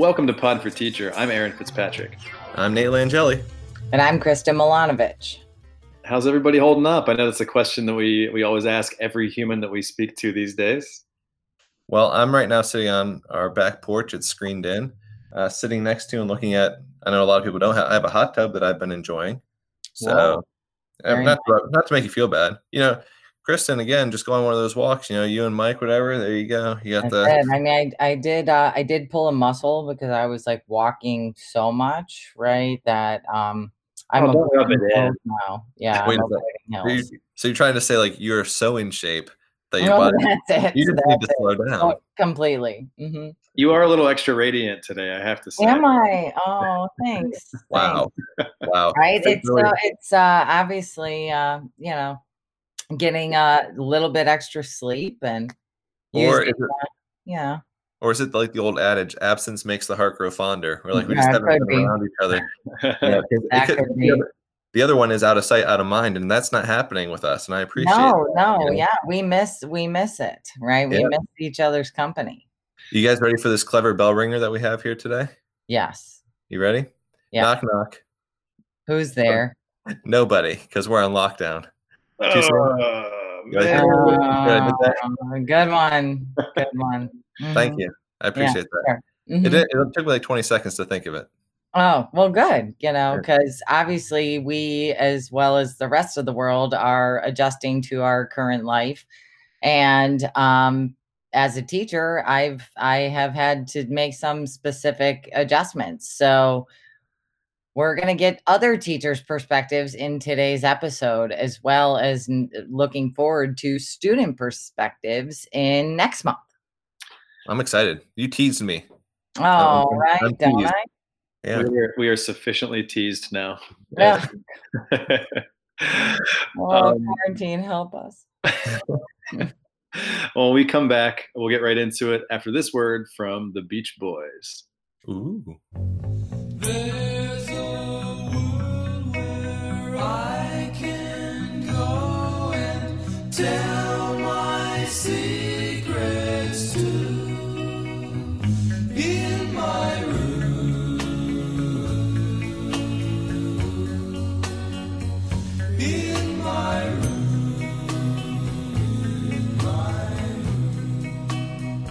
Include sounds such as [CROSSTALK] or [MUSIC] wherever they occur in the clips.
Welcome to Pod for Teacher. I'm Aaron Fitzpatrick. I'm Nate Langeli. And I'm Kristen Milanovic. How's everybody holding up? I know that's a question that we, we always ask every human that we speak to these days. Well, I'm right now sitting on our back porch. It's screened in, uh, sitting next to and looking at. I know a lot of people don't have. I have a hot tub that I've been enjoying. So, not, to, not to make you feel bad, you know, Kristen, again, just go on one of those walks. You know, you and Mike, whatever. There you go. You got the. I mean, I I did uh, I did pull a muscle because I was like walking so much, right? That um, I'm oh, avoiding hills now. Yeah. Wait, hills. So you're trying to say like you're so in shape that your body [LAUGHS] that's it. you just that's need to slow down oh, completely. Mm-hmm. You are a little extra radiant today, I have to say. Am I? Oh, thanks. wow, wow. Right? It's really- uh, it's uh, obviously uh, you know getting a little bit extra sleep and or it, yeah. Or is it like the old adage, absence makes the heart grow fonder? We're like, we just haven't been around each other. [LAUGHS] yeah, could, could the, other, the other one is out of sight, out of mind, and that's not happening with us. And I appreciate No, that, no, you know? yeah. We miss we miss it, right? We miss each other's company. You guys ready for this clever bell ringer that we have here today? Yes. You ready? Yeah. Knock knock. Who's there? Nobody, because we're on lockdown. Oh, good one. Good one. Mm-hmm. Thank you. I appreciate yeah, that. Sure. Mm-hmm. It, it, took me like 20 seconds to think of it. Oh, well, good. You know, because obviously we, as well as the rest of the world, are adjusting to our current life. And um, as a teacher, I've I have had to make some specific adjustments. So we're going to get other teachers' perspectives in today's episode, as well as n- looking forward to student perspectives in next month. I'm excited. You teased me. Oh, I'm, right, I'm don't I? Yeah, we are, we are, sufficiently teased now. Yeah. [LAUGHS] oh, um, quarantine, help us. [LAUGHS] well, we come back, we'll get right into it after this word from the Beach Boys. Ooh. Tell my secrets to in my room. In my room. In my room.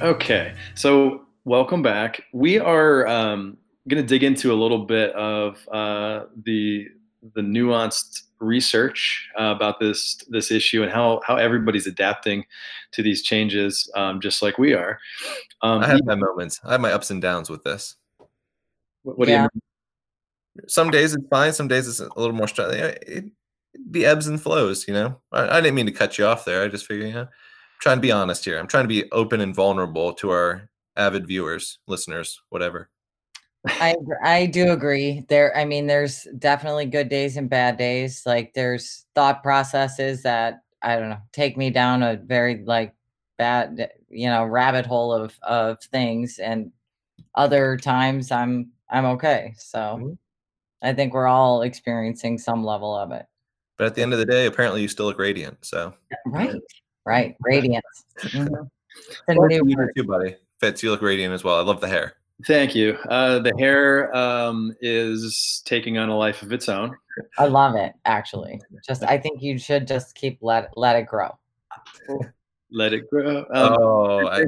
Okay, so welcome back. We are um, going to dig into a little bit of uh, the the nuanced research uh, about this this issue and how how everybody's adapting to these changes, um, just like we are. Um, I have my moments. I have my ups and downs with this. What, what yeah. do you? Mean? Some days it's fine. Some days it's a little more stressful. It, the ebbs and flows. You know, I, I, didn't mean to cut you off there. I just figured, you know, I'm trying to be honest here. I'm trying to be open and vulnerable to our avid viewers, listeners, whatever. I I do agree. There, I mean, there's definitely good days and bad days. Like there's thought processes that I don't know take me down a very like bad, you know, rabbit hole of of things, and other times I'm I'm okay. So mm-hmm. I think we're all experiencing some level of it. But at the end of the day, apparently you still look radiant. So right, right, radiance. mm-hmm. [LAUGHS] You too, buddy. Fitz, you look radiant as well. I love the hair. Thank you. Uh, the hair um, is taking on a life of its own. I love it. Actually, just I think you should just keep let let it grow. Let it grow. Um, oh, I, I,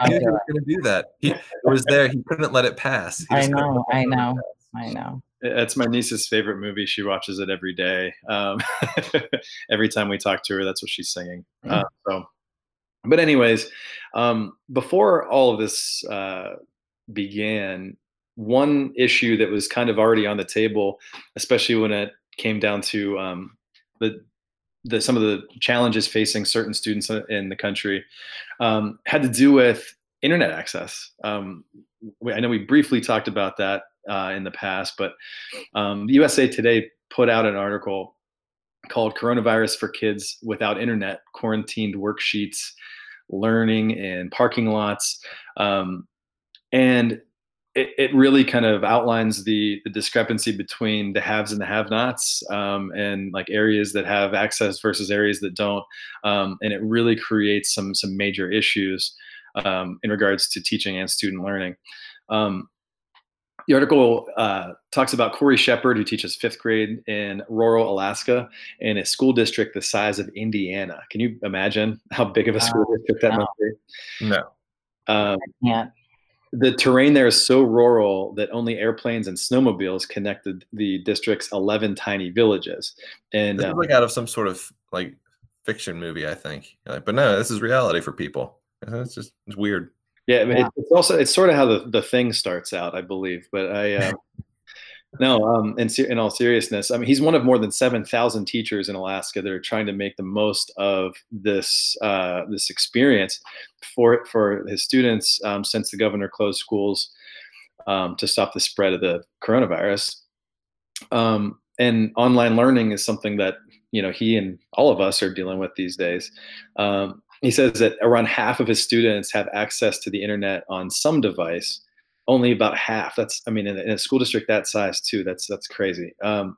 I, knew he was going to do that. He was there. He couldn't let it pass. I know. I know. I know. It's my niece's favorite movie. She watches it every day. Um, [LAUGHS] every time we talk to her, that's what she's singing. Mm. Uh, so, but anyways, um, before all of this uh, began, one issue that was kind of already on the table, especially when it came down to um, the, the some of the challenges facing certain students in the country, um, had to do with internet access. Um, I know we briefly talked about that uh, in the past, but um, the USA Today put out an article called "Coronavirus for Kids Without Internet: Quarantined Worksheets." learning in parking lots um, and it, it really kind of outlines the the discrepancy between the haves and the have-nots, um, and like areas that have access versus areas that don't, um, and it really creates some some major issues. um, in regards to teaching and student learning. Um, the article uh, talks about Corey Shepard, who teaches fifth grade in rural Alaska in a school district the size of Indiana. Can you imagine how big of a school district that no. must be? No. Um, yeah. The terrain there is so rural that only airplanes and snowmobiles connected the district's 11 tiny villages. And um, like out of some sort of like fiction movie, I think. Like, but no, this is reality for people. It's just it's weird. Yeah, yeah. it's also it's sort of how the, the thing starts out, I believe. But I uh, no, um, in in all seriousness, I mean, he's one of more than seven thousand teachers in Alaska that are trying to make the most of this uh, this experience for for his students um, since the governor closed schools um, to stop the spread of the coronavirus. Um, and online learning is something that you know he and all of us are dealing with these days. Um, he says that around half of his students have access to the internet on some device only about half. That's i mean in, in a school district that size too that's that's crazy. Um,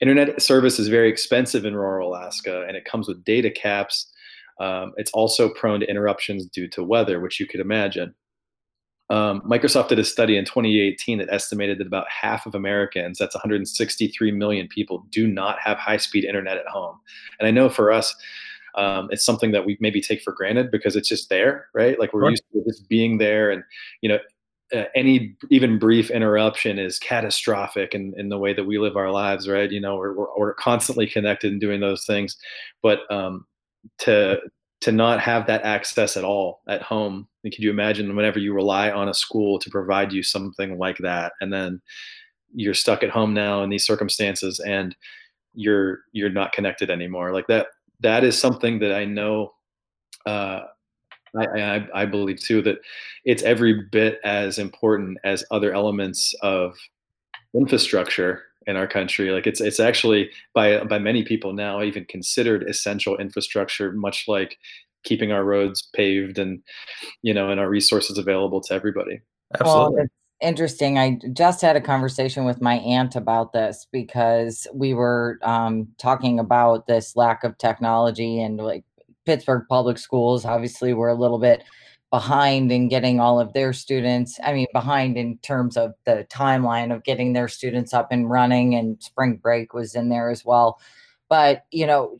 internet service is very expensive in rural alaska and it comes with data caps. Um, it's also prone to interruptions due to weather which you could imagine. Um, microsoft did a study in 2018 that estimated that about half of americans that's 163 million people do not have high-speed internet at home. And i know for us um, it's something that we maybe take for granted because it's just there, right? Like we're sure. used to just being there, and you know, uh, any even brief interruption is catastrophic in, in the way that we live our lives, right? You know, we're, we're, we're constantly connected and doing those things, but um, to to not have that access at all at home, and can you imagine whenever you rely on a school to provide you something like that, and then you're stuck at home now in these circumstances, and you're you're not connected anymore, like that that is something that I know. Uh, I, I, I, believe too that it's every bit as important as other elements of infrastructure in our country. Like it's it's actually by by many people now even considered essential infrastructure, much like keeping our roads paved and you know and our resources available to everybody. Absolutely. Well, interesting. I just had a conversation with my aunt about this because we were um, talking about this lack of technology and like Pittsburgh public schools. Obviously, we're a little bit behind in getting all of their students. I mean, behind in terms of the timeline of getting their students up and running, and spring break was in there as well. But you know,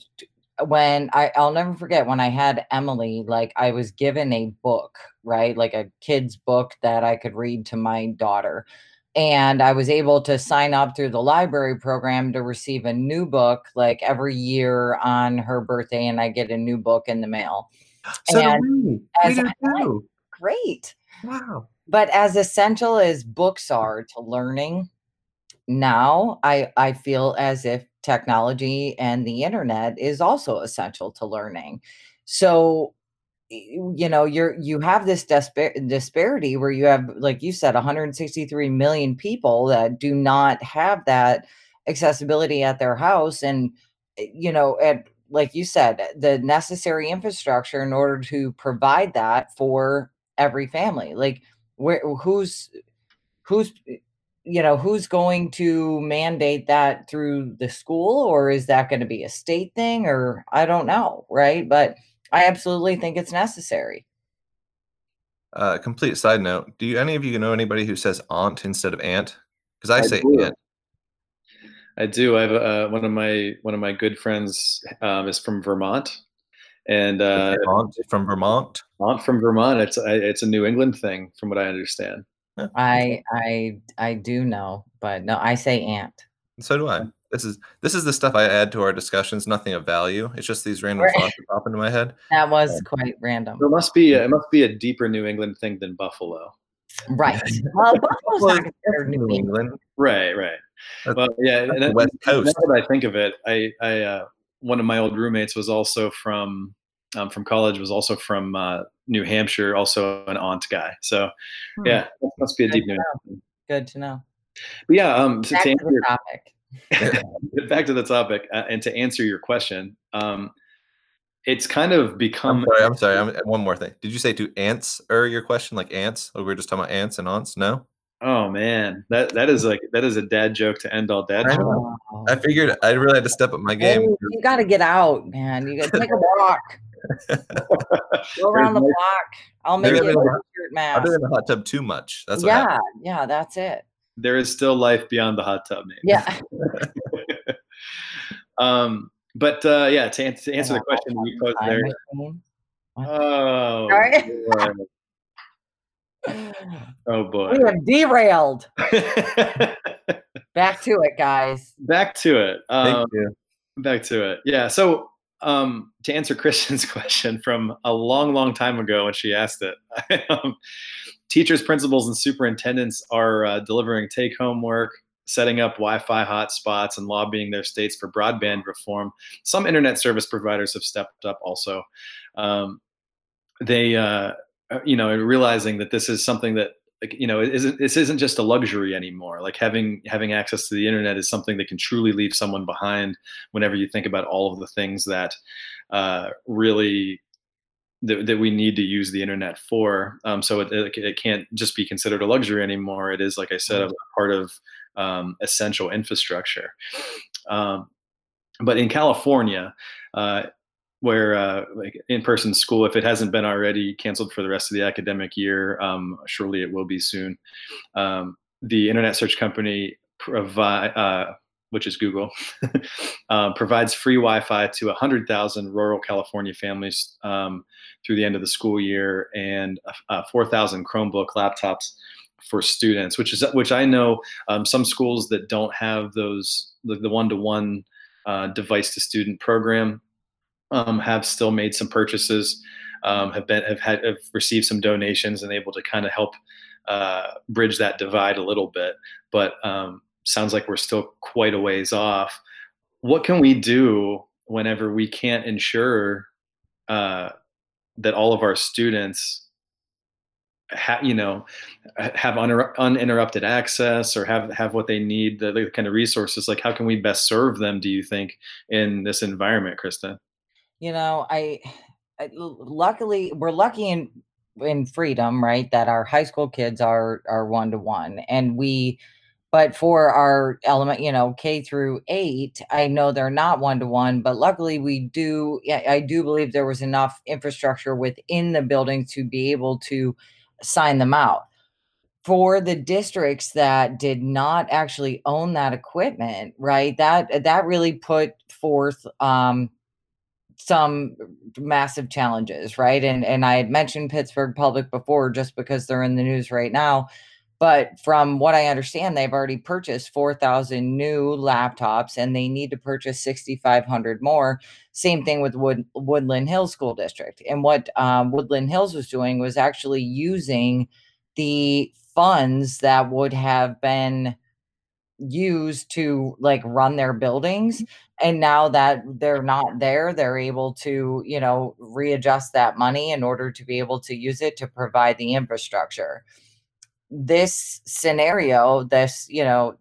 when I, I'll never forget when I had Emily, like I was given a book, right? Like a kid's book that I could read to my daughter. And I was able to sign up through the library program to receive a new book like every year on her birthday, and I get a new book in the mail. [GASPS] So and we. We do [LAUGHS] great. Wow. But as essential as books are to learning, now I I feel as if technology and the internet is also essential to learning. So you know you're you have this dispar- disparity where you have like you said 163 million people that do not have that accessibility at their house. And eh, you know at like you said the necessary infrastructure in order to provide that for every family. Like where who's who's you know, who's going to mandate that through the school? Or is that going to be a state thing? Or I don't know, right? But I absolutely think it's necessary. Uh, complete side note: Do you any of you know anybody who says aunt instead of aunt? Because I, I, say do. aunt. I do. I have uh, one of my one of my good friends um, is from Vermont, and uh, aunt from Vermont. Aunt from Vermont. It's it's a New England thing, from what I understand. I I I do know, but no, I say aunt. So do I. This is this is the stuff I add to our discussions. Nothing of value. It's just these random thoughts that pop into my head. That was quite random. There must be a, it must be a deeper New England thing than Buffalo. Right. [LAUGHS] Well, Buffalo's not New England. Right. Right. That's, well, yeah. the West Coast. Now that I think of it, I I uh, one of my old roommates was also from um, from college was also from uh, New Hampshire, also an aunt guy. So, hmm. yeah, must be a Good deep New. Thing. Good to know. But yeah, um, so to, to the topic. [LAUGHS] back to the topic, uh, and to answer your question, um, it's kind of become. I'm sorry. I'm sorry. I'm, one more thing. Did you say to answer your question like ants? Like we were just talking about ants and aunts? No. Oh man, that that is like that is a dad joke to end all dad. I, I figured I really had to step up my game. you got to get out, man. You got to take a walk. [LAUGHS] Go around the block. I'll make you a shirt mask. Other than the hot tub too much. That's yeah, happens. yeah, that's it. There is still life beyond the hot tub, man. Yeah. [LAUGHS] um, but uh, yeah, to, to answer the question you posed there. Oh, [LAUGHS] oh boy. We have derailed. [LAUGHS] Back to it, guys. Back to it. Um, Thank you. Back to it. Yeah. So um, to answer Kristen's question from a long, long time ago when she asked it, um, teachers, principals, and superintendents are uh, delivering take-home work, setting up Wi-Fi hotspots, and lobbying their states for broadband reform. Some internet service providers have stepped up also. Um, they, uh, uh you know, realizing that this is something that like you know it isn't this isn't just a luxury anymore like having having access to the internet is something that can truly leave someone behind whenever you think about all of the things that uh, really that, that we need to use the internet for. Um, so it, it, it, can't just be considered a luxury anymore. It is like i said a part of um, essential infrastructure. Um, but in california uh, where uh, like in-person school, if it hasn't been already canceled for the rest of the academic year, um, surely it will be soon. Um, the internet search company provide, uh, which is Google, [LAUGHS] uh, provides free Wi-Fi to 100,000 rural California families um, through the end of the school year, and uh, 4,000 Chromebook laptops for students, which is which I know um, some schools that don't have those the, the one-to-one uh, device to student program um, have still made some purchases, um, have been have had have received some donations and able to kind of help uh, bridge that divide a little bit. But um, sounds like we're still quite a ways off. What can we do whenever we can't ensure uh, that all of our students ha- you know have un- uninterrupted access or have have what they need the, the, kind of resources like how can we best serve them do you think in this environment krista you know, I, I luckily we're lucky in in freedom, right? That our high school kids are are one to one, and we. But for our element, you know, K through eight, I know they're not one to one. But luckily, we do. I do believe there was enough infrastructure within the building to be able to sign them out for the districts that did not actually own that equipment right that that really put forth um, some massive challenges, right? And and I had mentioned Pittsburgh Public before just because they're in the news right now. But from what I understand, they've already purchased 4,000 new laptops and they need to purchase 6,500 more. Same thing with Wood, Woodland Hills School District. And what um, Woodland Hills was doing was actually using the funds that would have been used to like run their buildings and now that they're not there they're able to you know readjust that money in order to be able to use it to provide the infrastructure this scenario this you know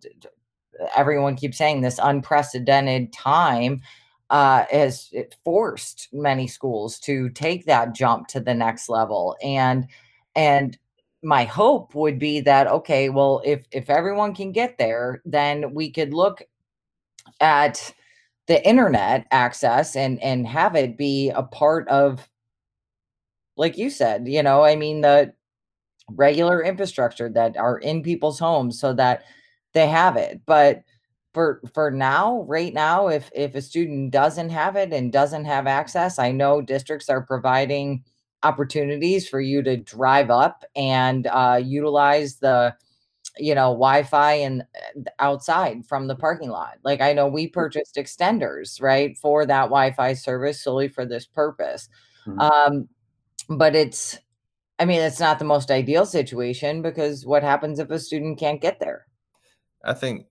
everyone keeps saying this unprecedented time uh, has forced many schools to take that jump to the next level. And and my hope would be that okay well if if everyone can get there then we could look at the internet access and and have it be a part of like you said you know i mean the regular infrastructure that are in people's homes so that they have it but for for now right now if if a student doesn't have it and doesn't have access i know districts are providing opportunities for you to drive up and uh, utilize the you know wi-fi and uh, outside from the parking lot like i know we mm. purchased extenders right for that wi-fi service solely for this purpose mm-hmm. um but it's i mean it's not the most ideal situation because what happens if a student can't get there i think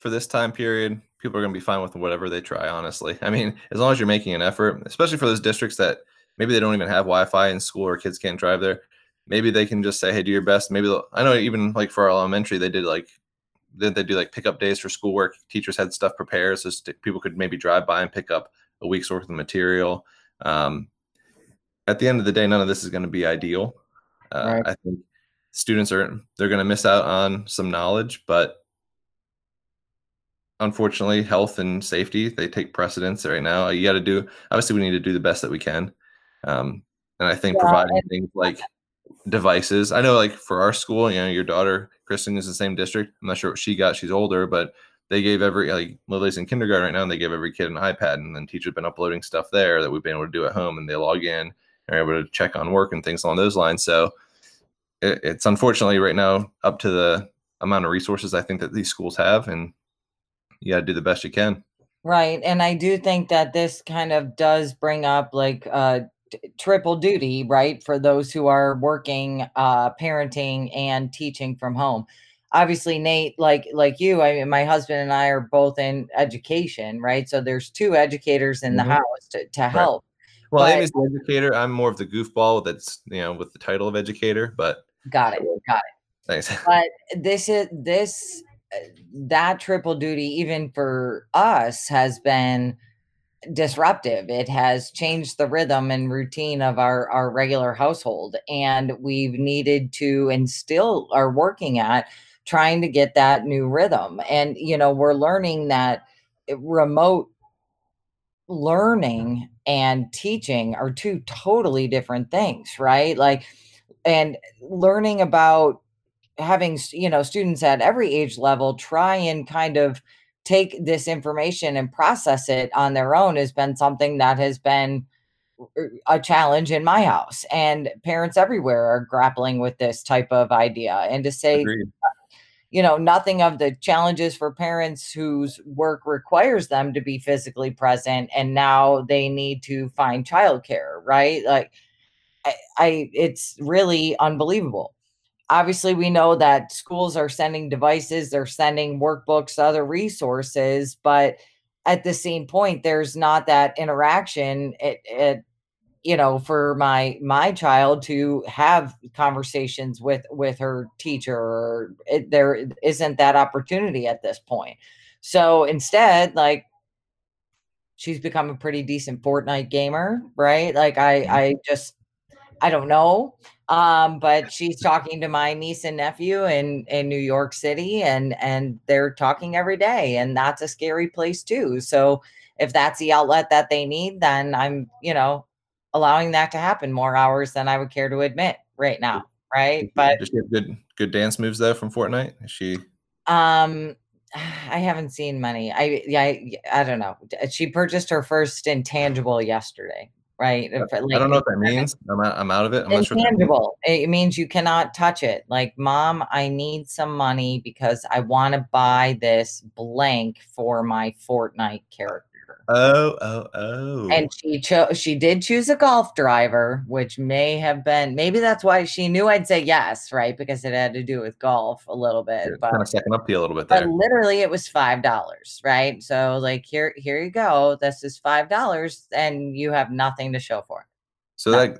for this time period people are going to be fine with whatever they try honestly i mean as long as you're making an effort especially for those districts that maybe they don't even have wi-fi in school or kids can't drive there maybe they can just say, "Hey, do your best." Maybe I know even like for our elementary, they did like then they do like pickup days for schoolwork. Teachers had stuff prepared so people could maybe drive by and pick up a week's worth of material. Um, at the end of the day, none of this is going to be ideal. Uh, right. I think students are they're going to miss out on some knowledge, but unfortunately, health and safety they take precedence right now. You got to do obviously we need to do the best that we can, Um, and I think yeah, providing things like devices. I know, like for our school, you know, your daughter Kristen is the same district. I'm not sure what she got; she's older, but they gave every like Lily's in kindergarten right now, and they give every kid an iPad, and then teachers been uploading stuff there that we've been able to do at home, and they log in are able to check on work and things along those lines. So it, it's unfortunately right now up to the amount of resources I think that these schools have, and you got to do the best you can. Right, and I do think that this kind of does bring up like uh triple duty, right? For those who are working, uh, parenting and teaching from home. Obviously, Nate, like like you, I mean, my husband and I are both in education, right? So there's two educators in mm-hmm. the house to, to help. Right. Well, but, Amy's the educator. I'm more of the goofball that's you know with the title of educator, but got it, got it. Thanks. [LAUGHS] But this is this uh, that triple duty, even for us, has been disruptive. It has changed the rhythm and routine of our, our regular household. And we've needed to and still are working at trying to get that new rhythm. And, you know, we're learning that remote learning mm-hmm. and teaching are two totally different things, right? Like, and learning about having, you know, students at every age level try and kind of take this information and process it on their own has been something that has been a challenge in my house and parents everywhere are grappling with this type of idea and to say Agreed. You know nothing of the challenges for parents whose work requires them to be physically present and now they need to find childcare right? Like I, I it's really unbelievable. Obviously we know that schools are sending devices they're sending workbooks other resources but at the same point there's not that interaction it, it you know for my my child to have conversations with with her teacher or it, there isn't that opportunity at this point. So instead like she's become a pretty decent fortnite gamer right? Like i i just i don't know um, but she's talking to my niece and nephew in in New York City, and and they're talking every day, and that's a scary place too. So if that's the outlet that they need, then I'm you know allowing that to happen more hours than I would care to admit right now, right? But does she have good good dance moves though from Fortnite? Is she? Um, [SIGHS] I haven't seen many. I yeah, I, I don't know. She purchased her first intangible yesterday, right? Like, I don't know what that means. I'm out, I'm out of it. I'm intangible. Sure it means you cannot touch it. Like, mom, I need some money because I want to buy this blank for my Fortnite character. Oh, oh, oh. And she chose she did choose a golf driver, which may have been maybe that's why she knew I'd say yes, right? Because it had to do with golf a little bit. You're but kind of second up to you a little bit there. But literally it was five dollars, right? So like here, here you go. This is five dollars, and you have nothing to show for it. So that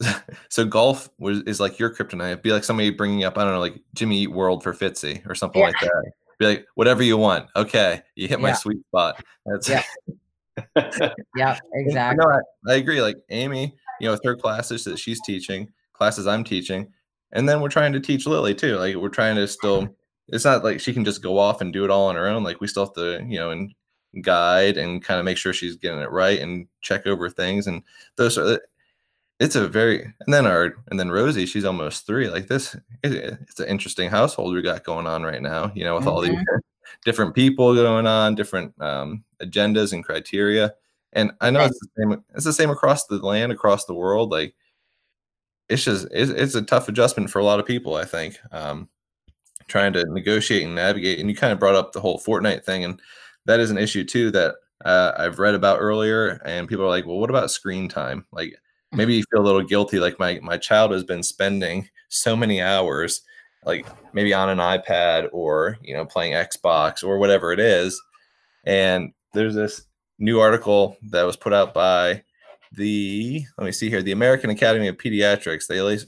[LAUGHS] so golf was is like your kryptonite. It'd be like somebody bringing up, I don't know, like Jimmy Eat World for Fitzy or something yeah. like that. Be like, whatever you want. Okay, you hit my yeah. sweet spot. That's yeah. [LAUGHS] yeah, [LAUGHS] exactly. No, I, I, agree. Like Amy, you know, with her classes that she's teaching, classes I'm teaching, and then we're trying to teach Lily too. Like we're trying to still. It's not like she can just go off and do it all on her own. Like we still have to, you know, and guide and kind of make sure she's getting it right and check over things. And those are. It's a very and then our and then Rosie, she's almost three. Like this, it, it's an interesting household we got going on right now. You know, with mm-hmm. all these. Different people going on, different um, agendas and criteria. And I know it's the same. It's the same across the land, across the world. Like it's just it's, it's a tough adjustment for a lot of people. I think um, trying to negotiate and navigate. And you kind of brought up the whole Fortnite thing, and that is an issue too that uh, I've read about earlier. And people are like, "Well, what about screen time? Like [LAUGHS] maybe you feel a little guilty. Like my my child has been spending so many hours." Like maybe on an iPad or you know playing Xbox or whatever it is and there's this new article that was put out by the let me see here the American Academy of Pediatrics. They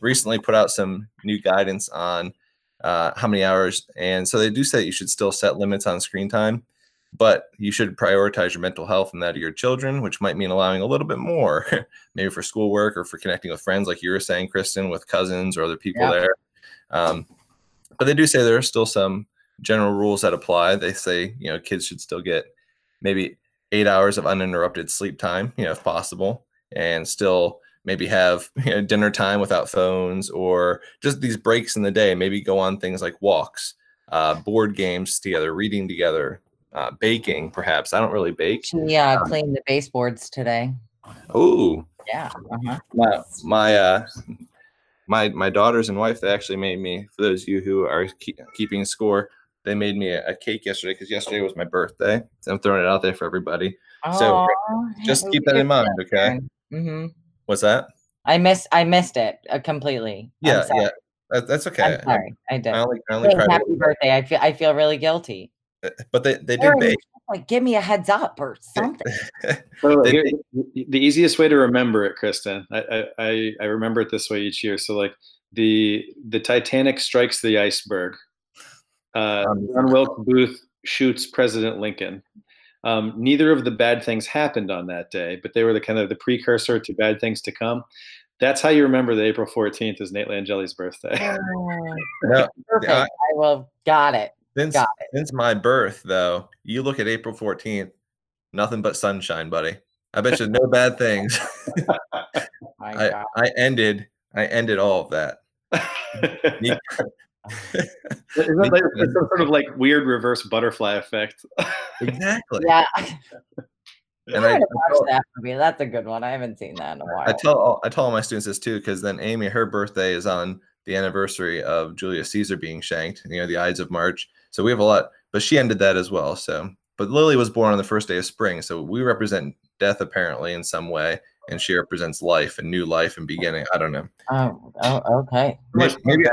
recently put out some new guidance on uh, how many hours, and so they do say you should still set limits on screen time, but you should prioritize your mental health and that of your children, which might mean allowing a little bit more, [LAUGHS] maybe for schoolwork or for connecting with friends, like you were saying, Kristen, with cousins or other people yeah. there. Um, but they do say there are still some general rules that apply. They say, you know, kids should still get maybe eight hours of uninterrupted sleep time, you know, if possible. and still maybe have [LAUGHS] you know, dinner time without phones or just these breaks in the day. Maybe go on things like walks, uh, board games together, reading together, uh, baking, perhaps. I don't really bake. Yeah, um, cleaned the baseboards today. Oh, yeah. Uh-huh. My my uh, my my daughters and wife they actually made me. For those of you who are keep, keeping score, they made me a, a cake yesterday because yesterday was my birthday. So I'm throwing it out there for everybody. Aww, so just keep that in mind, okay? Mm-hmm. What's that? I missed I missed it uh, completely. Yeah, yeah. That, that's okay. I'm sorry, I, I did. I only, I only hey, happy birthday! I feel I feel really guilty. But they they did bake. Like, give me a heads up or something. [LAUGHS] so here, the easiest way to remember it, Kristen, I, I I remember it this way each year. So like the the Titanic strikes the iceberg. Uh, um, John Wilkes Booth shoots President Lincoln. Um, neither of the bad things happened on that day, but they were the kind of the precursor to bad things to come. That's how you remember the April 14th is Nate Langeli's birthday. no, Perfect. I, I will got it. Since, since my birth, though, you look at April 14th, nothing but sunshine, buddy. I bet you no bad things. [LAUGHS] I, I ended I ended all of that. [LAUGHS] [LAUGHS] Isn't that like, some sort of like weird reverse butterfly effect? exactly. Yeah. And I, I tell, that movie. That's a good one. I haven't seen that in a while. I tell all, I tell all my students this too, because then Amy, her birthday is on the anniversary of Julius Caesar being shanked. You know, the Ides of March. So we have a lot, but she ended that as well. So, but Lily was born on the first day of spring, so we represent death apparently in some way, and she represents life and new life and beginning. I don't know. Oh, oh okay. Maybe, maybe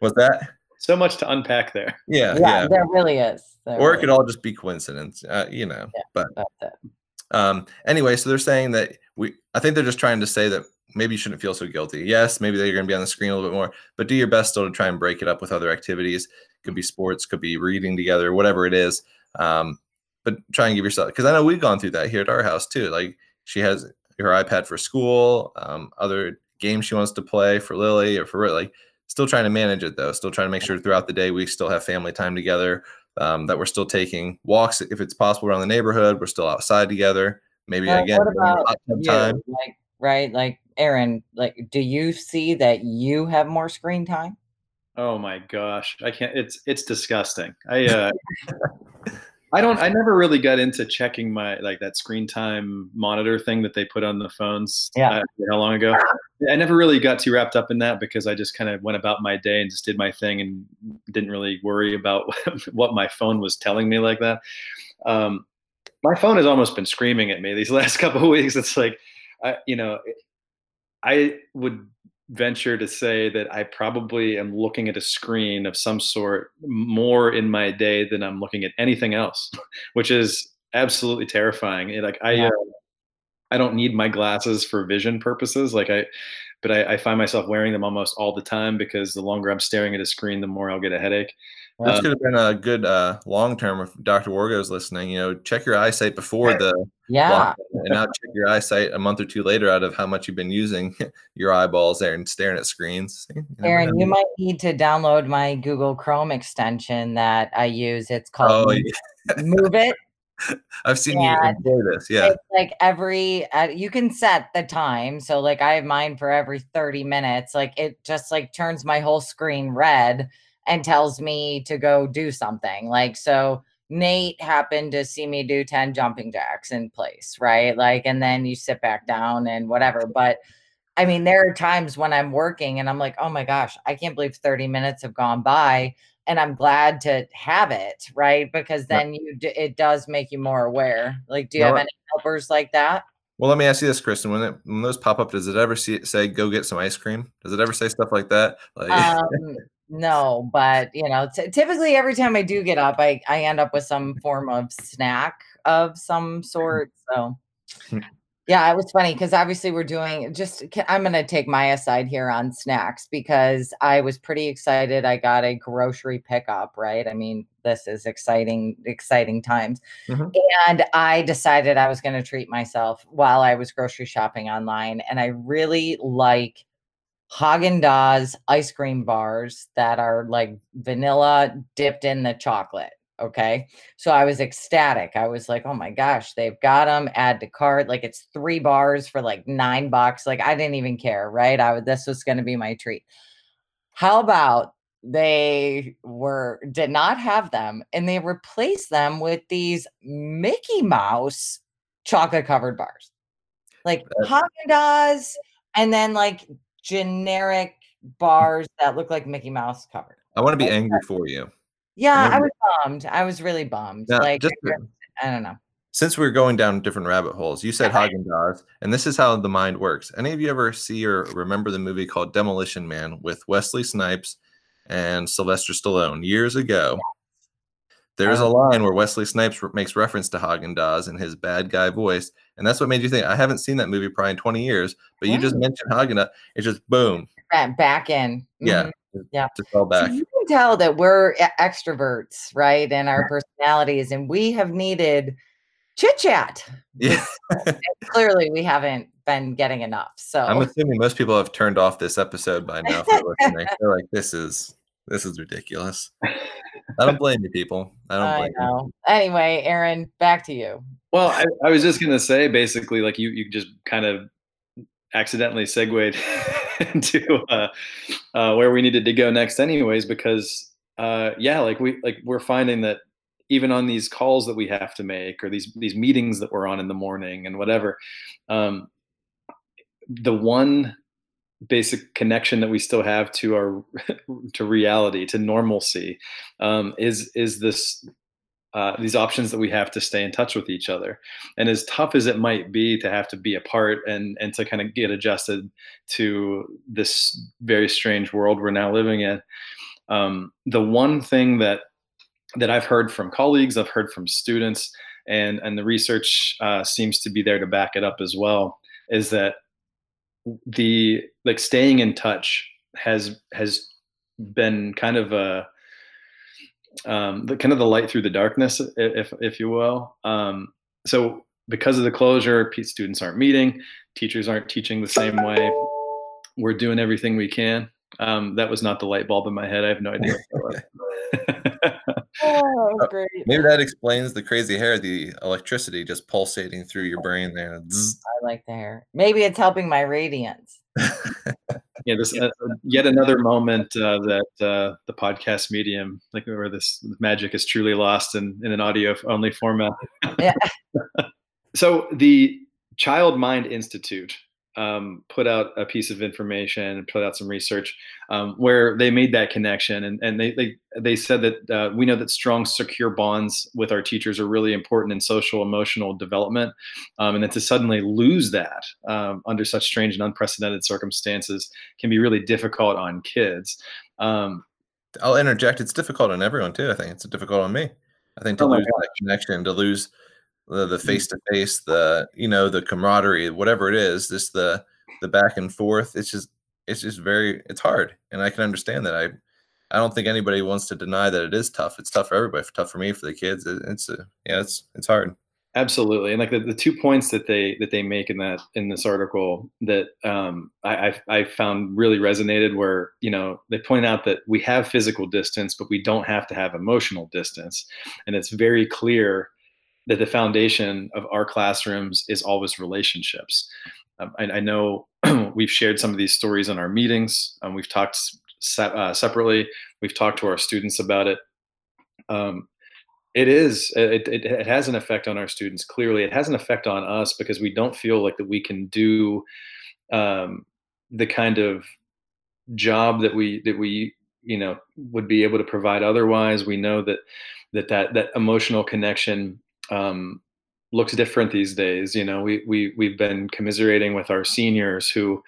What's that? So much to unpack there. Yeah, yeah, yeah. there really is. There or really it could all just be coincidence, uh, you know. Yeah, but um, anyway, so they're saying that we. I think they're just trying to say that maybe you shouldn't feel so guilty. Yes, maybe they're going to be on the screen a little bit more, but do your best still to try and break it up with other activities. Could be sports, could be reading together, whatever it is. Um, but try and give yourself because I know we've gone through that here at our house too. Like she has her iPad for school, um, other games she wants to play for Lily or for like still trying to manage it though still trying to make sure throughout the day we still have family time together um, that we're still taking walks if it's possible around the neighborhood. We're still outside together. Maybe well, again time. like right like aaron like do you see that you have more screen time? Oh my gosh i can't it's it's disgusting. I uh [LAUGHS] I don't. I never really got into checking my like that screen time monitor thing that they put on the phones. Yeah. Uh, how long ago? I never really got too wrapped up in that because I just kind of went about my day and just did my thing and didn't really worry about [LAUGHS] what my phone was telling me like that. Um, my phone has almost been screaming at me these [LAUGHS] last couple of weeks. It's like, I, you know, I would venture to say that I probably am looking at a screen of some sort more in my day than I'm looking at anything else, [LAUGHS] which is absolutely terrifying. Like I, yeah. uh, I don't need my glasses for vision purposes. Like I, but I, I, find myself wearing them almost all the time because the longer I'm staring at a screen, the more I'll get a headache. Well, this could have been a good uh, long term if Dr. Wargo listening. You know, check your eyesight before the yeah, and now check your eyesight a month or two later out of how much you've been using [LAUGHS] your eyeballs there and staring at screens. You Aaron, you might need to download my Google Chrome extension that I use. It's called oh, yeah. [LAUGHS] Move It. I've seen and you enjoy this. Yeah. like every, uh, you can set the time. So, like, I have mine for every 30 minutes. Like, it just like turns my whole screen red and tells me to go do something. Like, so Nate happened to see me do 10 jumping jacks in place, right? Like, and then you sit back down and whatever. But I mean, there are times when I'm working and I'm like, oh my gosh, I can't believe 30 minutes have gone by. And I'm glad to have it, right? Because then you it does make you more aware. Like, do you have any helpers like that? Well, let me ask you this, Kristen. When, it, when those pop up, does it ever see, say "Go get some ice cream"? Does it ever say stuff like that? Like, um, no, but you know, t- typically every time I do get up, I I end up with some form of snack of some sort. So, yeah, it was funny because obviously we're doing just. I'm going to take my aside here on snacks because I was pretty excited. I got a grocery pickup. Right, I mean, this is exciting, exciting times, mm-hmm. and I decided I was going to treat myself while I was grocery shopping online, and I really like Haagen Dazs ice cream bars that are like vanilla dipped in the chocolate. Okay. So I was ecstatic. I was like, oh my gosh, they've got them. Add to cart. Like it's three bars for like nine bucks. Like I didn't even care. Right. I would, this was going to be my treat. How about they were, did not have them and they replaced them with these Mickey Mouse chocolate covered bars, like Haagen Dazs and then like generic bars that look like Mickey Mouse covered. I want to be angry for you. Yeah, I, I was bummed. I was really bummed. Now, like, just, I don't know. Since we're going down different rabbit holes, you said Haagen Dazs, and this is how the mind works. Any of you ever see or remember the movie called Demolition Man with Wesley Snipes and Sylvester Stallone years ago? There's a uh-huh. line where Wesley Snipes makes reference to Haagen Dazs in his bad guy voice, and that's what made you think. I haven't seen that movie probably in 20 years, but you just mentioned Haagen Dazs. It's just boom, back in. Yeah, mm-hmm. yeah, To fell back. So you can tell that we're extroverts, right, in our personalities, and we have needed chit chat. Yeah, [LAUGHS] clearly we haven't been getting enough. So I'm assuming most people have turned off this episode by now. [LAUGHS] They're like, this is this is ridiculous. I don't blame you, people. I don't blame I know. You. Anyway, Aaron, back to you. Well, I, I was just gonna say, basically, like you, you just kind of accidentally segued [LAUGHS] into uh, uh, where we needed to go next, anyways, because uh, yeah, like we like we're finding that even on these calls that we have to make or these these meetings that we're on in the morning and whatever, um, the one basic connection that we still have to our [LAUGHS] to reality to normalcy um, is is this uh, these options that we have to stay in touch with each other. And as tough as it might be to have to be apart and and to kind of get adjusted to this very strange world we're now living in um, the one thing that that i've heard from colleagues i've heard from students and and the research uh, seems to be there to back it up as well is that the like staying in touch has has been kind of a um, the kind of the light through the darkness, if if you will. Um, so because of the closure, students aren't meeting, teachers aren't teaching the same way. We're doing everything we can. Um, that was not the light bulb in my head. I have no idea. [LAUGHS] oh, uh, great. Maybe that explains the crazy hair, the electricity just pulsating through your brain there. I like the hair. Maybe it's helping my radiance. [LAUGHS] yeah, this uh, yet another moment uh, that uh, the podcast medium, like where this magic is truly lost in, in an audio only format. yeah. [LAUGHS] so the Child Mind Institute um, put out a piece of information and put out some research um, where they made that connection and, and they, they, they said that uh, we know that strong secure bonds with our teachers are really important in social emotional development um, and that to suddenly lose that um, under such strange and unprecedented circumstances can be really difficult on kids. Um, i'll interject it's difficult on everyone too i think. It's difficult on me. I think to oh lose that connection to lose the the face to face, the you know the camaraderie, whatever it is, just the the back and forth. It's just it's just very it's hard, and I can understand that. I I don't think anybody wants to deny that it is tough. It's tough for everybody. It's tough for me, for the kids. It, it's a, yeah, it's it's hard. Absolutely, and like the, the two points that they that they make in that in this article that um, I, I I found really resonated were you know they point out that we have physical distance, but we don't have to have emotional distance, and it's very clear that the foundation of our classrooms is always relationships. Um, I, I, know [CLEARS THROAT] we've shared some of these stories in our meetings. Um, we've talked se- uh, separately. We've talked to our students about it. Um, it is. It, it, it, has an effect on our students. Clearly, it has an effect on us because we don't feel like that we can do um, the kind of job that we that we you know would be able to provide otherwise. We know that that that that emotional connection um, looks different these days. You know, we we we've been commiserating with our seniors who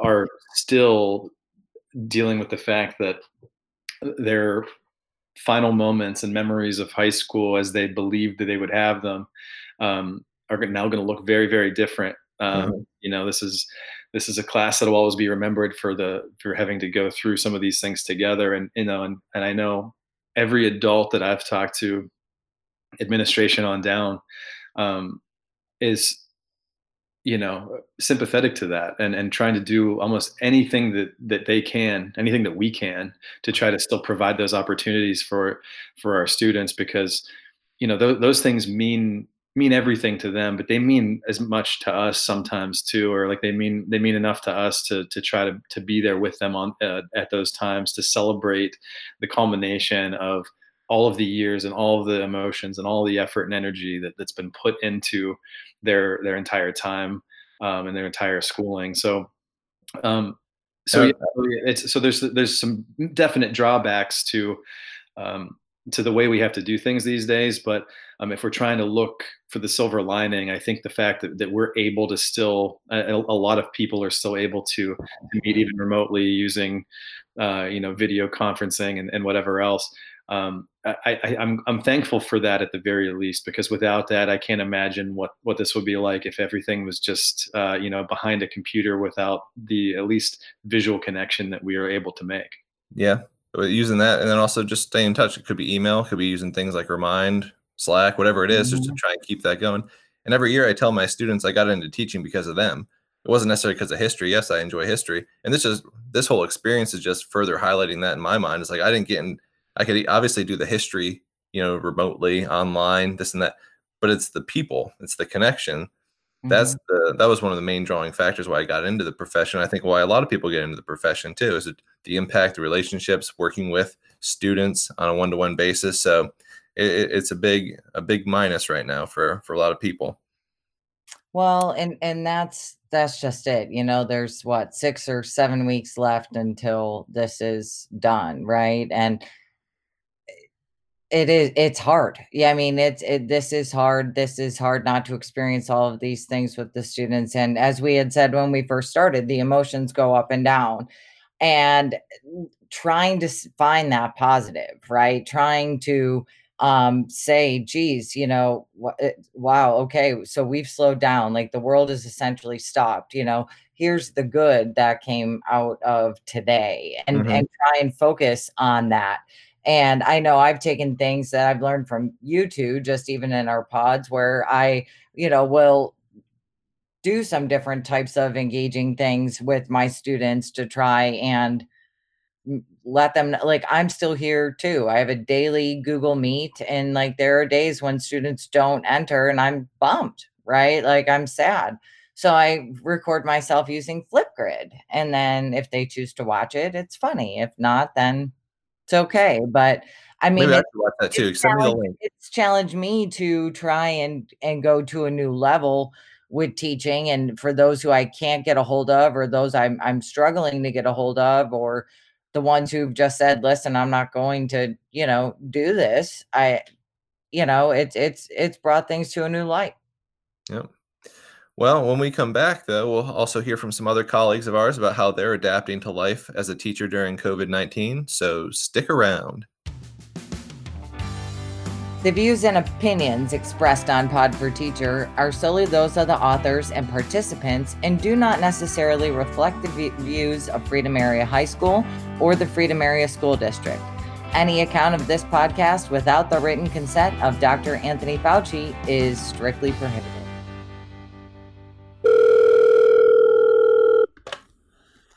are still dealing with the fact that their final moments and memories of high school as they believed that they would have them um, are now going to look very very different um, mm-hmm. you know this is this is a class that will always be remembered for the for having to go through some of these things together and you know and, and i know every adult that i've talked to administration on down um, is you know sympathetic to that and and trying to do almost anything that that they can anything that we can to try to still provide those opportunities for for our students because you know th- those things mean mean everything to them but they mean as much to us sometimes too or like they mean they mean enough to us to to try to to be there with them on uh, at those times to celebrate the culmination of all of the years and all of the emotions and all the effort and energy that, that's been put into their their entire time um, and their entire schooling. So, um, so yeah, it's so there's there's some definite drawbacks to um, to the way we have to do things these days. But um, if we're trying to look for the silver lining, I think the fact that, that we're able to still a, a lot of people are still able to, to meet even remotely using uh, you know video conferencing and, and whatever else um, I, I, I'm I'm thankful for that at the very least because without that I can't imagine what what this would be like if everything was just uh, you know behind a computer without the at least visual connection that we are able to make. Yeah, using that and then also just stay in touch. It could be email, could be using things like Remind, Slack, whatever it is, mm-hmm. just to mm-hmm. try and keep that going. And every year I tell my students I got into teaching because of them. It wasn't necessarily because of history. Yes, I enjoy history, and this is this whole experience is just further highlighting that in my mind. It's like I didn't get in I could obviously do the history, you know, remotely online, this and that, but it's the people, it's the connection. Mm-hmm. That's the that was one of the main drawing factors why I got into the profession. I think why a lot of people get into the profession too is the impact, the relationships, working with students on a one to one basis. So it, it's a big a big minus right now for for a lot of people. Well, and and that's that's just it. You know, there's what six or seven weeks left until this is done, right? And it is it's hard. Yeah i mean it's it, this is hard this is hard not to experience all of these things with the students and as we had said when we first started the emotions go up and down and trying to find that positive right? Trying to um say geez you know wow okay so we've slowed down like the world is essentially stopped you know here's the good that came out of today and mm-hmm. and try and focus on that and I know I've taken things that I've learned from you two, just even in our pods, where I, you know, will do some different types of engaging things with my students to try and let them like I'm still here too. I have a daily Google Meet and like there are days when students don't enter and I'm bummed, right? Like I'm sad. So I record myself using Flipgrid and then if they choose to watch it, it's funny. If not, then it's okay. But I mean, Maybe I watch that too. It's challenged, it's challenged me to try and and go to a new level with teaching. And for those who I can't get a hold of, or those I'm I'm struggling to get a hold of, or the ones who've just said, "Listen, I'm not going to, you know, do this." I, you know, it's it's it's brought things to a new light. Yep. Well, when we come back, though, we'll also hear from some other colleagues of ours about how they're adapting to life as a teacher during COVID 19. So stick around. The views and opinions expressed on Pod for Teacher are solely those of the authors and participants and do not necessarily reflect the views of Freedom Area High School or the Freedom Area School District. Any account of this podcast without the written consent of Dr. Anthony Fauci is strictly prohibited.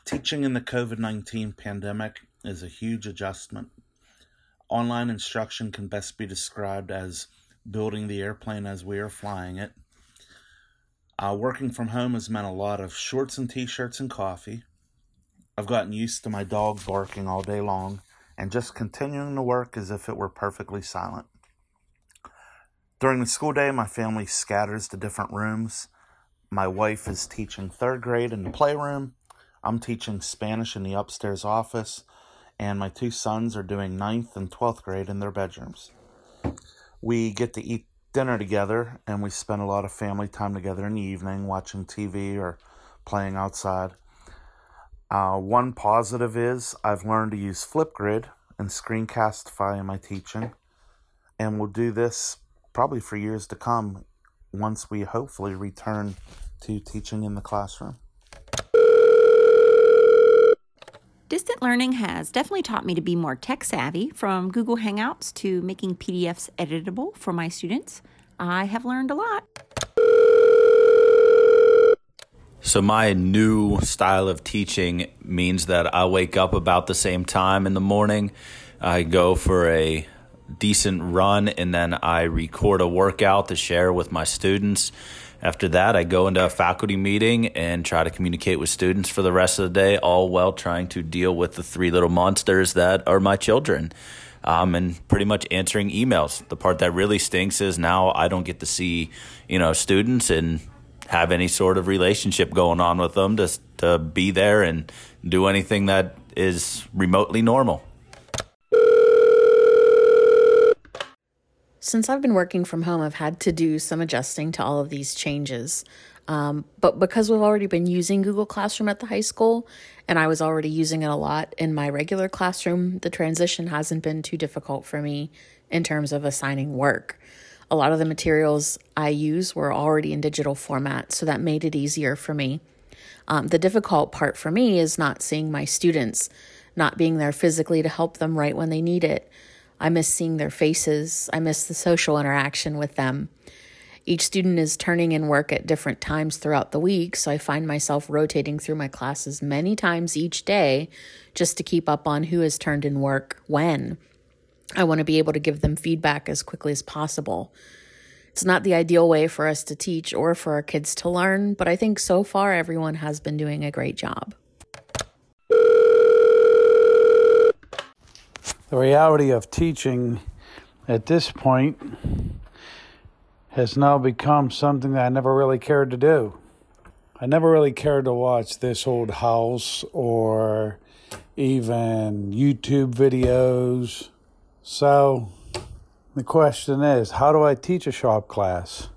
Teaching in the COVID 19 pandemic is a huge adjustment. Online instruction can best be described as building the airplane as we are flying it. Uh, working from home has meant a lot of shorts and t shirts and coffee. I've gotten used to my dog barking all day long and just continuing to work as if it were perfectly silent. During the school day, my family scatters to different rooms. My wife is teaching third grade in the playroom, I'm teaching Spanish in the upstairs office, and my two sons are doing ninth and 12th grade in their bedrooms. We get to eat dinner together, and we spend a lot of family time together in the evening watching TV or playing outside. Uh, one positive is I've learned to use Flipgrid and Screencastify in my teaching, and we'll do this probably for years to come once we hopefully return to teaching in the classroom. Distant learning has definitely taught me to be more tech savvy from Google Hangouts to making PDFs editable for my students. I have learned a lot. So, my new style of teaching means that I wake up about the same time in the morning. I go for a decent run and then I record a workout to share with my students. After that, I go into a faculty meeting and try to communicate with students for the rest of the day, all while trying to deal with the three little monsters that are my children. Um, and pretty much answering emails. The part that really stinks is now I don't get to see, you know, students and have any sort of relationship going on with them to to be there and do anything that is remotely normal. Since I've been working from home, I've had to do some adjusting to all of these changes. Um, but because we've already been using Google Classroom at the high school, and I was already using it a lot in my regular classroom, the transition hasn't been too difficult for me in terms of assigning work. A lot of the materials I use were already in digital format, so that made it easier for me. Um, the difficult part for me is not seeing my students, not being there physically to help them right when they need it. I miss seeing their faces. I miss the social interaction with them. Each student is turning in work at different times throughout the week, so I find myself rotating through my classes many times each day just to keep up on who has turned in work when. I want to be able to give them feedback as quickly as possible. It's not the ideal way for us to teach or for our kids to learn, but I think so far everyone has been doing a great job. The reality of teaching at this point has now become something that I never really cared to do. I never really cared to watch this old house or even YouTube videos. So the question is how do I teach a shop class?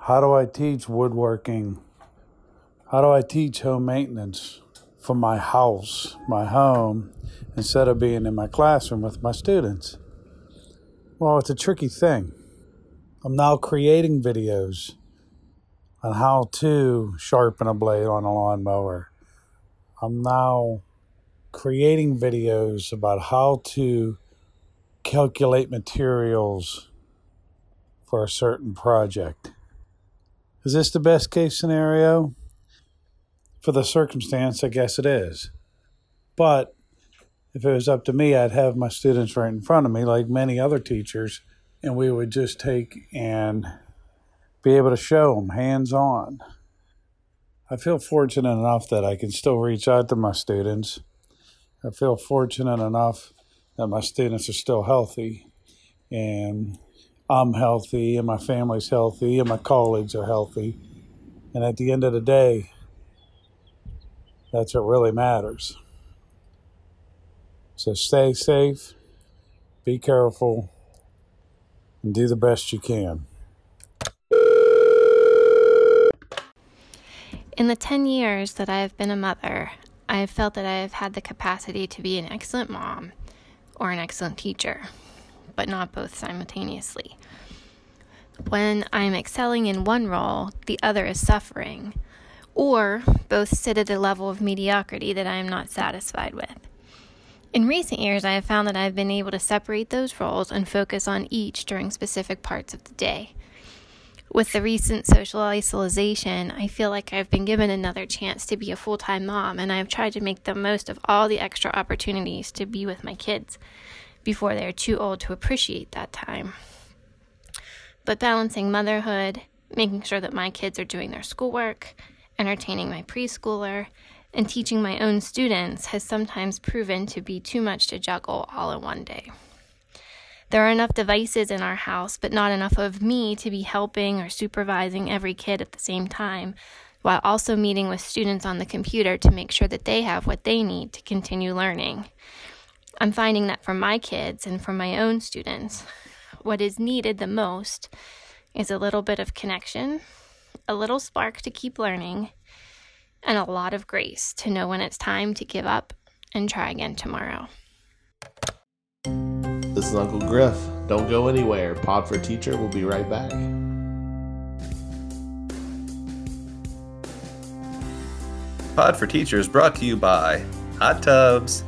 How do I teach woodworking? How do I teach home maintenance for my house, my home? instead of being in my classroom with my students? Well, it's a tricky thing. I'm now creating videos on how to sharpen a blade on a lawnmower. I'm now creating videos about how to calculate materials for a certain project. Is this the best case scenario? For the circumstance, I guess it is. But if it was up to me, I'd have my students right in front of me, like many other teachers, and we would just take and be able to show them hands on. I feel fortunate enough that I can still reach out to my students. I feel fortunate enough that my students are still healthy and I'm healthy and my family's healthy and my colleagues are healthy. And at the end of the day, that's what really matters. So stay safe, be careful, and do the best you can. In the 10 years that I have been a mother, I have felt that I have had the capacity to be an excellent mom or an excellent teacher, but not both simultaneously. When I am excelling in one role, the other is suffering, or both sit at a level of mediocrity that I am not satisfied with. In recent years, I have found that I have been able to separate those roles and focus on each during specific parts of the day. With the recent social isolation, I feel like I've been given another chance to be a full time mom, and I have tried to make the most of all the extra opportunities to be with my kids before they are too old to appreciate that time. But balancing motherhood, making sure that my kids are doing their schoolwork, entertaining my preschooler, and teaching my own students has sometimes proven to be too much to juggle all in one day. There are enough devices in our house, but not enough of me to be helping or supervising every kid at the same time, while also meeting with students on the computer to make sure that they have what they need to continue learning. I'm finding that for my kids and for my own students, what is needed the most is a little bit of connection, a little spark to keep learning, and a lot of grace to know when it's time to give up and try again tomorrow. This is Uncle Griff. Don't go anywhere. Pod for Teacher will be right back. Pod for Teacher is brought to you by Hot Tubs.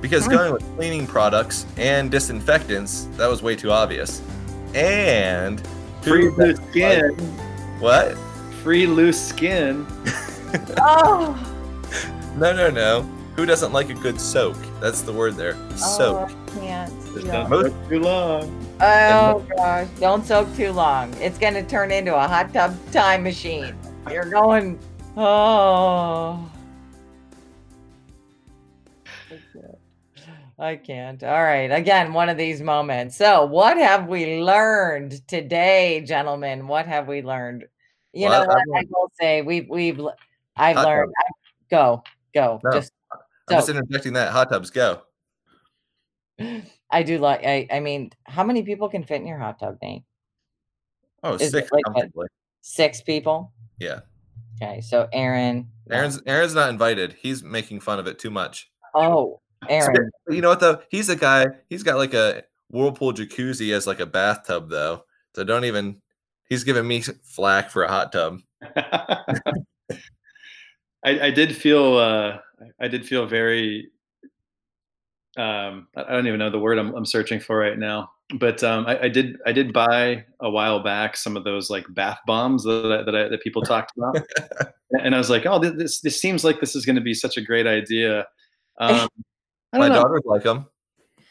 Because going with cleaning products and disinfectants, that was way too obvious. And free loose skin. What? Free loose skin. [LAUGHS] oh. No, no, no. Who doesn't like a good soak? That's the word there. Oh, soak. Oh, I can't. Just Yeah. don't soak too long. Oh gosh, don't soak too long. It's gonna turn into a hot tub time machine. You're going, oh. I can't. All right. Again, one of these moments. So, what have we learned today, gentlemen? What have we learned? You Well, I- know what? I've I will say we've we've I've Hot learned. I, go go. No, Just I'm just interjecting that. Hot tubs, go. [GASPS] I do like. I I mean, how many people can fit in your hot tub, Nate? Oh, Is six like a- Six people. Yeah. Okay, so Aaron. Aaron's Aaron's not invited. He's making fun of it too much. Oh, Aaron. But you know what though? He's a guy. He's got like a whirlpool jacuzzi as like a bathtub though. So don't even. He's giving me flack for a hot tub. [LAUGHS] I, I did feel uh, I did feel very um, I don't even know the word I'm, I'm searching for right now, but um, I, I did I did buy a while back some of those like bath bombs that I, that, I, that people [LAUGHS] talked about, and I was like, oh, this this seems like this is going to be such a great idea. Um, [LAUGHS] I My know. daughters like them.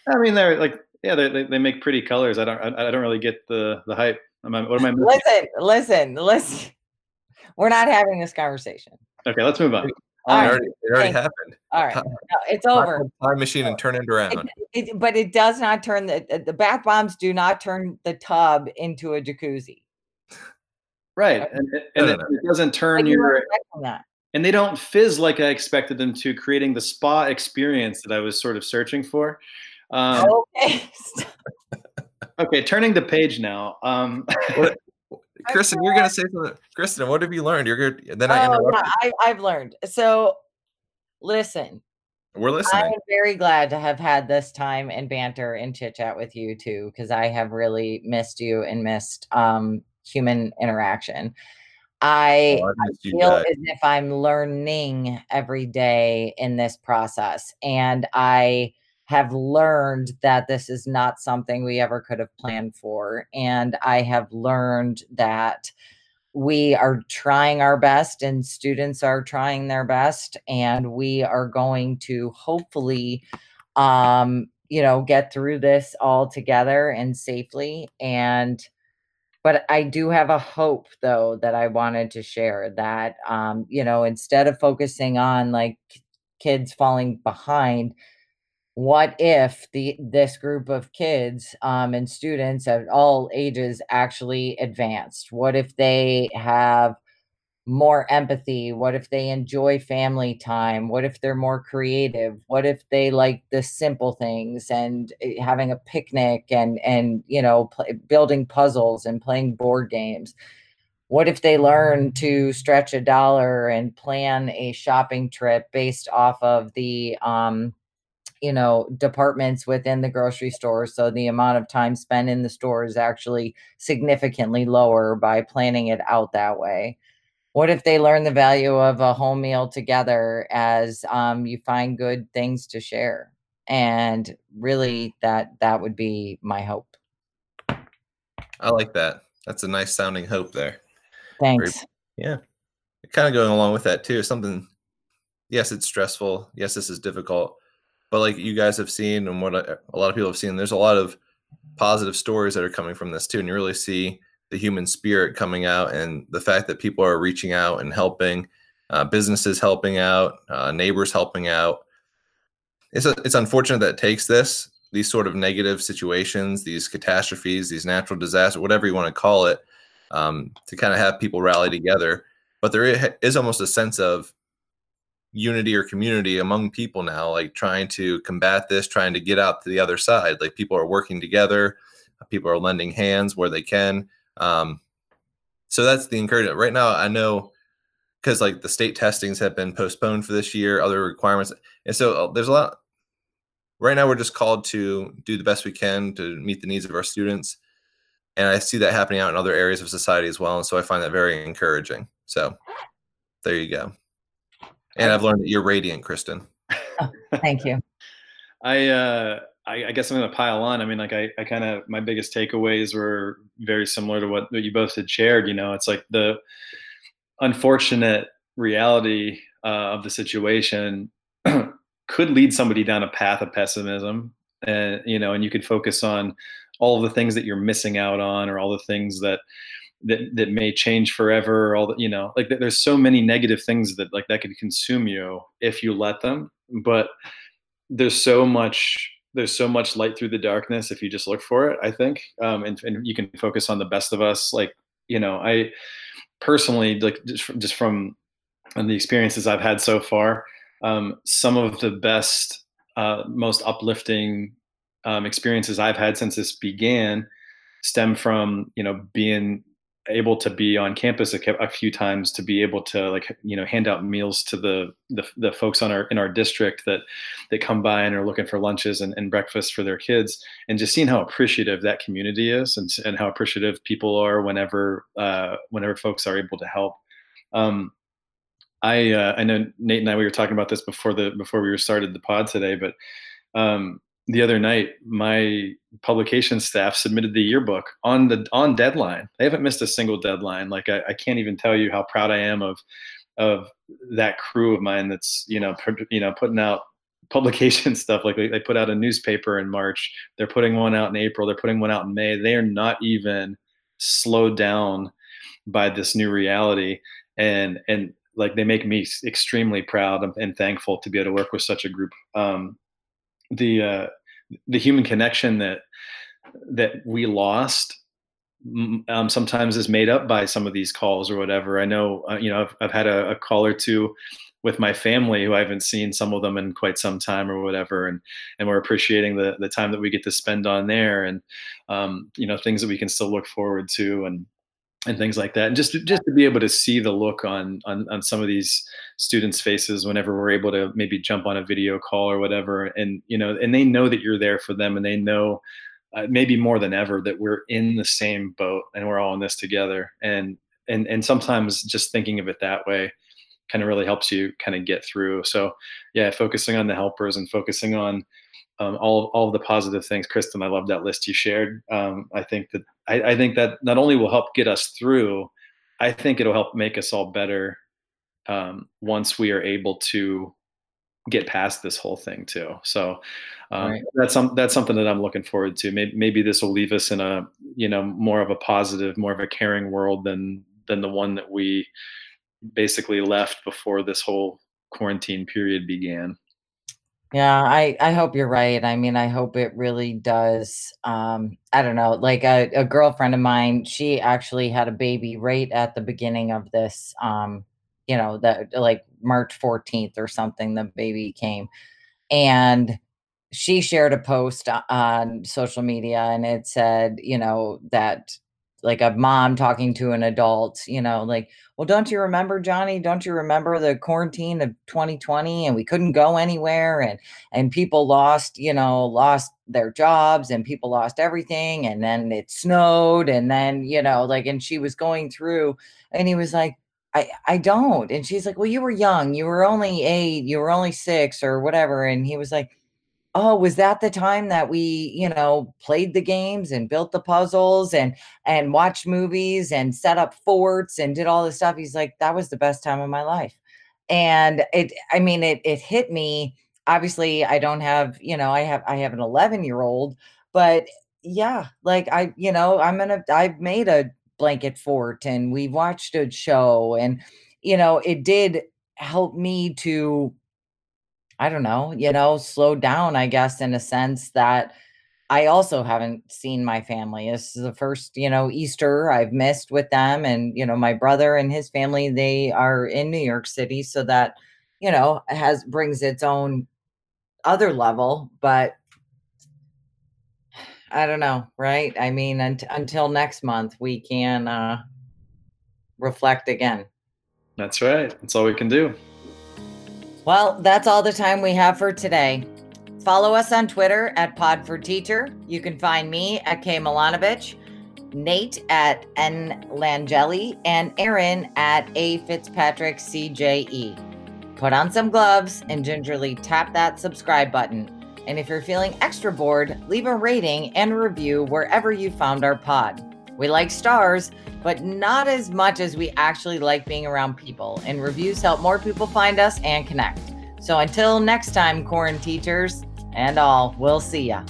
I mean, they're like yeah, they they, they make pretty colors. I don't I, I don't really get the the hype. Am I, what am I missing? Listen, listen, listen. We're not having this conversation. Okay, let's move on. All It right. already, it already thank you. happened. All right. Hot- No, it's over. Time machine and turn it around. It, it, but it does not turn the the bath bombs do not turn the tub into a jacuzzi. Right, and, and No, no, it, no. it doesn't turn Like your that. and they don't fizz like I expected them to, creating the spa experience that I was sort of searching for. Um, Okay. [LAUGHS] okay, turning the page now. Um, What- [LAUGHS] Kristen, you're gonna say something. Kristen, what have you learned? You're good. Then I oh, interrupt. yeah, I, I've learned. So, listen, We're listening. I'm very glad to have had this time and banter and chit chat with you too, because I have really missed you and missed um, human interaction. I Oh, I feel guys. as if I'm learning every day in this process. And I have learned that this is not something we ever could have planned for. And I have learned that we are trying our best and students are trying their best and we are going to hopefully um you know get through this all together and safely and but I do have a hope though that I wanted to share that um you know instead of focusing on like kids falling behind what if the this group of kids um, and students at all ages actually advanced? What if they have more empathy? What if they enjoy family time? What if they're more creative? What if they like the simple things and eh, having a picnic and and you know pl- building puzzles and playing board games? What if they learn to stretch a dollar and plan a shopping trip based off of the um, you know departments within the grocery store so the amount of time spent in the store is actually significantly lower by planning it out that way what if they learn the value of a home meal together as um, you find good things to share and really that that would be my hope I like that. That's a nice sounding hope there. thanks Yeah. Kind of going along with that too. Something, yes, it's stressful. Yes, this is difficult. But like you guys have seen and what a, lot of people have seen, there's a lot of positive stories that are coming from this too. And you really see the human spirit coming out and the fact that people are reaching out and helping, uh, businesses helping out, uh, neighbors helping out. It's, a, it's unfortunate that it takes this, these sort of negative situations, these catastrophes, these natural disasters, whatever you want to call it, um, to kind of have people rally together. But there is almost a sense of unity or community among people now, like trying to combat this, trying to get out to the other side. Like people are working together, people are lending hands where they can. Um, so that's the encouragement. Right now, I know because like the state testings have been postponed for this year, other requirements, and so uh, there's a lot. Right now, we're just called to do the best we can to meet the needs of our students and I see that happening out in other areas of society as well. And so I find that very encouraging. So there you go. And I've learned that you're radiant, Kristen. [LAUGHS] thank you I, uh, I I guess I'm gonna pile on. I mean, like I, I kind of my biggest takeaways were very similar to what, what you both had shared. You know, it's like the unfortunate reality uh, of the situation [CLEARS THROAT] could lead somebody down a path of pessimism and you know and you could focus on all of the things that you're missing out on or all the things that that that may change forever all the you know like there's so many negative things that like that could consume you if you let them but there's so much there's so much light through the darkness if you just look for it i think um, and, and you can focus on the best of us like you know i personally like just from, just from and the experiences i've had so far um, some of the best uh, most uplifting um, experiences i've had since this began stem from you know being able to be on campus a, a, few times to be able to like you know hand out meals to the, the the, folks on our in our district that that come by and are looking for lunches and, and breakfast for their kids. And just seeing how appreciative that community is and, and how appreciative people are whenever uh, whenever folks are able to help. Um, I uh, I know Nate and I we were talking about this before the before we started the pod today but um, the other night my publication staff submitted the yearbook on the on deadline. They haven't missed a single deadline. Like I, I, can't even tell you how proud i am of of that crew of mine that's you know you know putting out [LAUGHS] publication stuff. Like they, they put out a newspaper in march. They're putting one out in april. They're putting one out in may. They are not even slowed down by this new reality. And and like they make me extremely proud and thankful to be able to work with such a group. Um, the uh, the human connection that that we lost um, sometimes is made up by some of these calls or whatever. I know, uh, you know, I've, I've had a, a, call or two with my family who I haven't seen some of them in quite some time or whatever, and and we're appreciating the the time that we get to spend on there, and um, you know, things that we can still look forward to, and and things like that and just just to be able to see the look on, on on some of these students faces whenever we're able to maybe jump on a video call or whatever and you know and they know that you're there for them and they know uh, maybe more than ever that we're in the same boat and we're all in this together and and and sometimes just thinking of it that way kind of really helps you kind of get through. So yeah focusing on the helpers and focusing on um, all all of the positive things. Kristen, I love that list you shared. Um, I think that I, I, think that not only will help get us through, I think it'll help make us all better um, once we are able to get past this whole thing too. So um, right. that's some that's something that I'm looking forward to. Maybe, maybe this will leave us in a you know more of a positive, more of a caring world than than the one that we basically left before this whole quarantine period began. Yeah, I I hope you're right. I mean, I hope it really does. Um, I don't know, like a, a girlfriend of mine, she actually had a baby right at the beginning of this. Um, you know, that like March 14th or something, the baby came, and she shared a post on social media, and it said, you know, that like a mom talking to an adult, you know, like, well, don't you remember, Johnny? Don't you remember the quarantine of 2020 and we couldn't go anywhere and and people lost, you know, lost their jobs and people lost everything and then it snowed and then, you know, like and she was going through and he was like, I, I don't. And she's like, Well, you were young. You were only eight. You were only six or whatever. And he was like, oh was that the time that we you know played the games and built the puzzles and and watched movies and set up forts and did all this stuff? He's like that was the best time of my life. And it i mean it it hit me obviously i don't have you know i have i have an 11 year old but yeah like i you know i'm gonna i've made a blanket fort and we watched a show and you know it did help me to I don't know, you know, slowed down, I guess, in a sense that I also haven't seen my family. This is the first, you know, Easter I've missed with them. And, you know, my brother and his family, they are in New York City. So that, you know, has brings its own other level. But I don't know, right? I mean, un- until next month, we can uh, reflect again. That's right. That's all we can do. Well, that's all the time we have for today. Follow us on Twitter at Pod for Teacher. You can find me at K Milanovich, Nate at N Langeli, and Aaron at A Fitzpatrick CJE. Put on some gloves and gingerly tap that subscribe button. And if you're feeling extra bored, leave a rating and review wherever you found our pod. We like stars, but not as much as we actually like being around people. And reviews help more people find us and connect. So until next time, Quarant Teachers and all, we'll see ya.